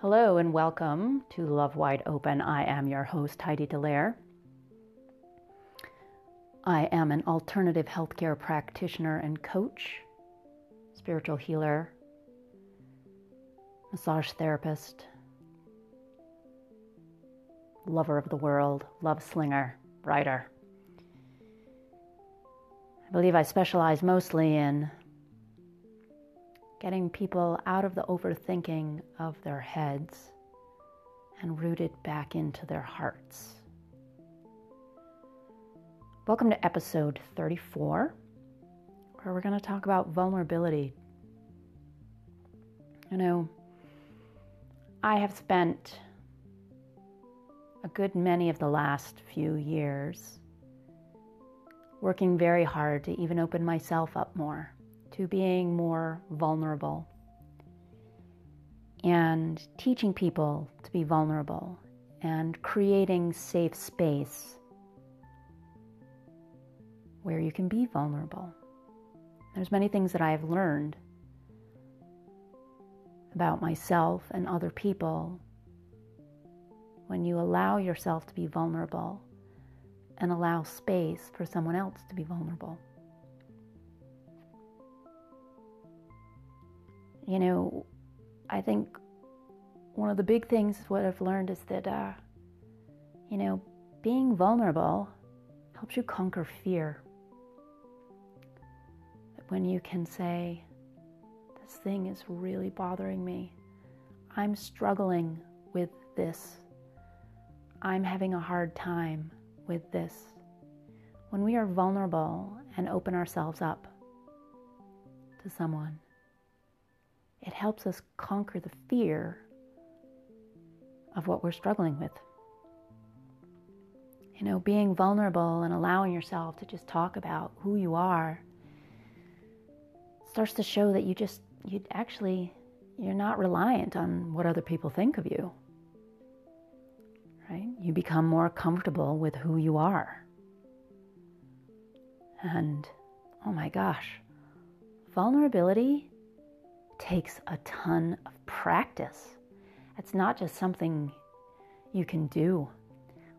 Hello and welcome to Love Wide Open. I am your host, Heidi Dallaire. I am an alternative healthcare practitioner and coach, spiritual healer, massage therapist, lover of the world, love slinger, writer. I believe I specialize mostly in getting people out of the overthinking of their heads and rooted back into their hearts. Welcome to episode 34, where we're going to talk about vulnerability. You know, I have spent a good many of the last few years working very hard to even open myself up more to being more vulnerable and teaching people to be vulnerable and creating safe space where you can be vulnerable. There's many things that I have learned about myself and other people when you allow yourself to be vulnerable and allow space for someone else to be vulnerable. You know, I think one of the big things what I've learned is that, uh, you know, being vulnerable helps you conquer fear. When you can say, this thing is really bothering me, I'm struggling with this, I'm having a hard time with this. When we are vulnerable and open ourselves up to someone, it helps us conquer the fear of what we're struggling with. You know, being vulnerable and allowing yourself to just talk about who you are starts to show that you just, you actually, you're not reliant on what other people think of you. Right? You become more comfortable with who you are. And oh my gosh, vulnerability takes a ton of practice. It's not just something you can do.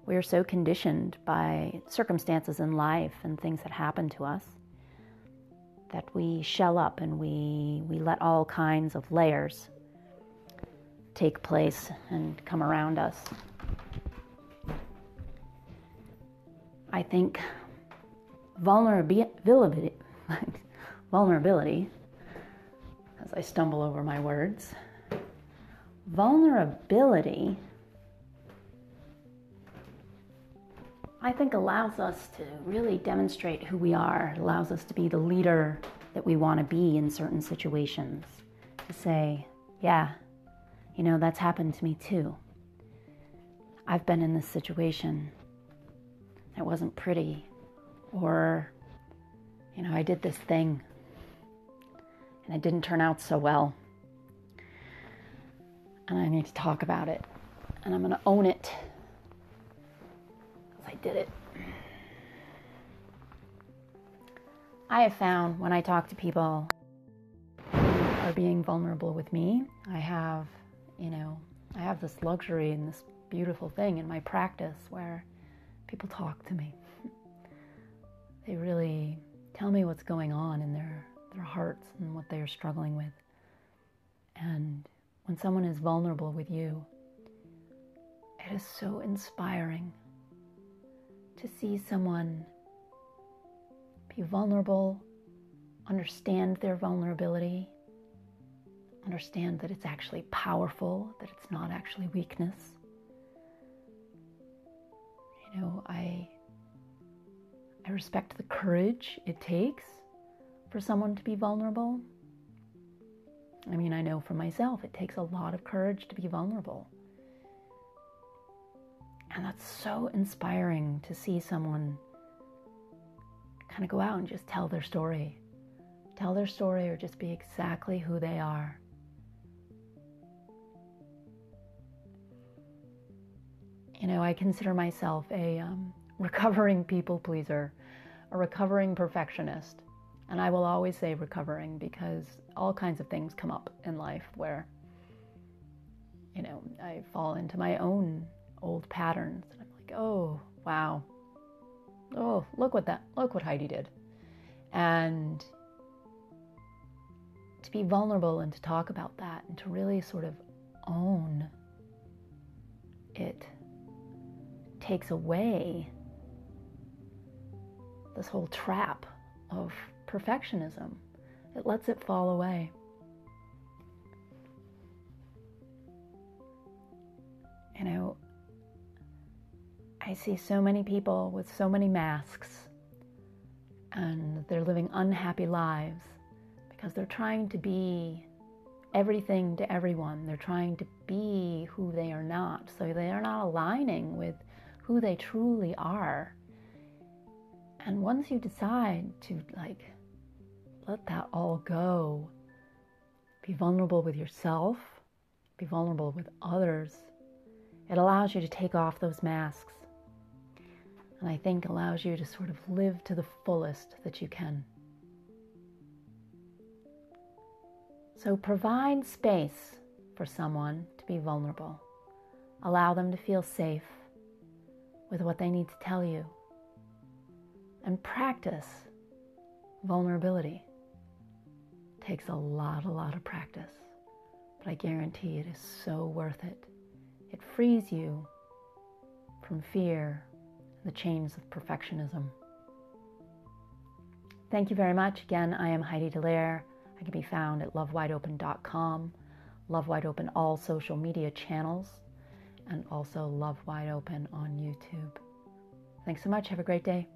We are so conditioned by circumstances in life and things that happen to us that we shell up and we, we let all kinds of layers take place and come around us. I think vulnerability, vulnerability as I stumble over my words. Vulnerability, I think, allows us to really demonstrate who we are, it allows us to be the leader that we want to be in certain situations. To say, yeah, you know, that's happened to me too. I've been in this situation. It wasn't pretty. Or, you know, I did this thing and it didn't turn out so well. And I need to talk about it. And I'm going to own it. I did it. I have found when I talk to people who are being vulnerable with me, I have, you know, I have this luxury and this beautiful thing in my practice where people talk to me. they really tell me what's going on in their their hearts and what they are struggling with. And when someone is vulnerable with you, it is so inspiring to see someone be vulnerable, understand their vulnerability, understand that it's actually powerful, that it's not actually weakness. You know, I I respect the courage it takes for someone to be vulnerable. I mean, I know for myself, it takes a lot of courage to be vulnerable. And that's so inspiring to see someone kind of go out and just tell their story. Tell their story or just be exactly who they are. You know, I consider myself a um, recovering people pleaser, a recovering perfectionist. And I will always say recovering because all kinds of things come up in life where, you know, I fall into my own old patterns. And I'm like, oh, wow. Oh, look what that, look what Heidi did. And to be vulnerable and to talk about that and to really sort of own it takes away this whole trap of perfectionism. It lets it fall away. You know, I see so many people with so many masks and they're living unhappy lives because they're trying to be everything to everyone. They're trying to be who they are not. So they are not aligning with who they truly are. And once you decide to like let that all go, be vulnerable with yourself, be vulnerable with others, it allows you to take off those masks. And I think allows you to sort of live to the fullest that you can. So provide space for someone to be vulnerable. Allow them to feel safe with what they need to tell you. And practice vulnerability. Takes a lot, a lot of practice, but I guarantee it is so worth it. It frees you from fear and the chains of perfectionism. Thank you very much. Again, I am Heidi Dallaire. I can be found at lovewideopen.com, Love Wide Open all social media channels and also Love Wide Open on YouTube. Thanks so much. Have a great day.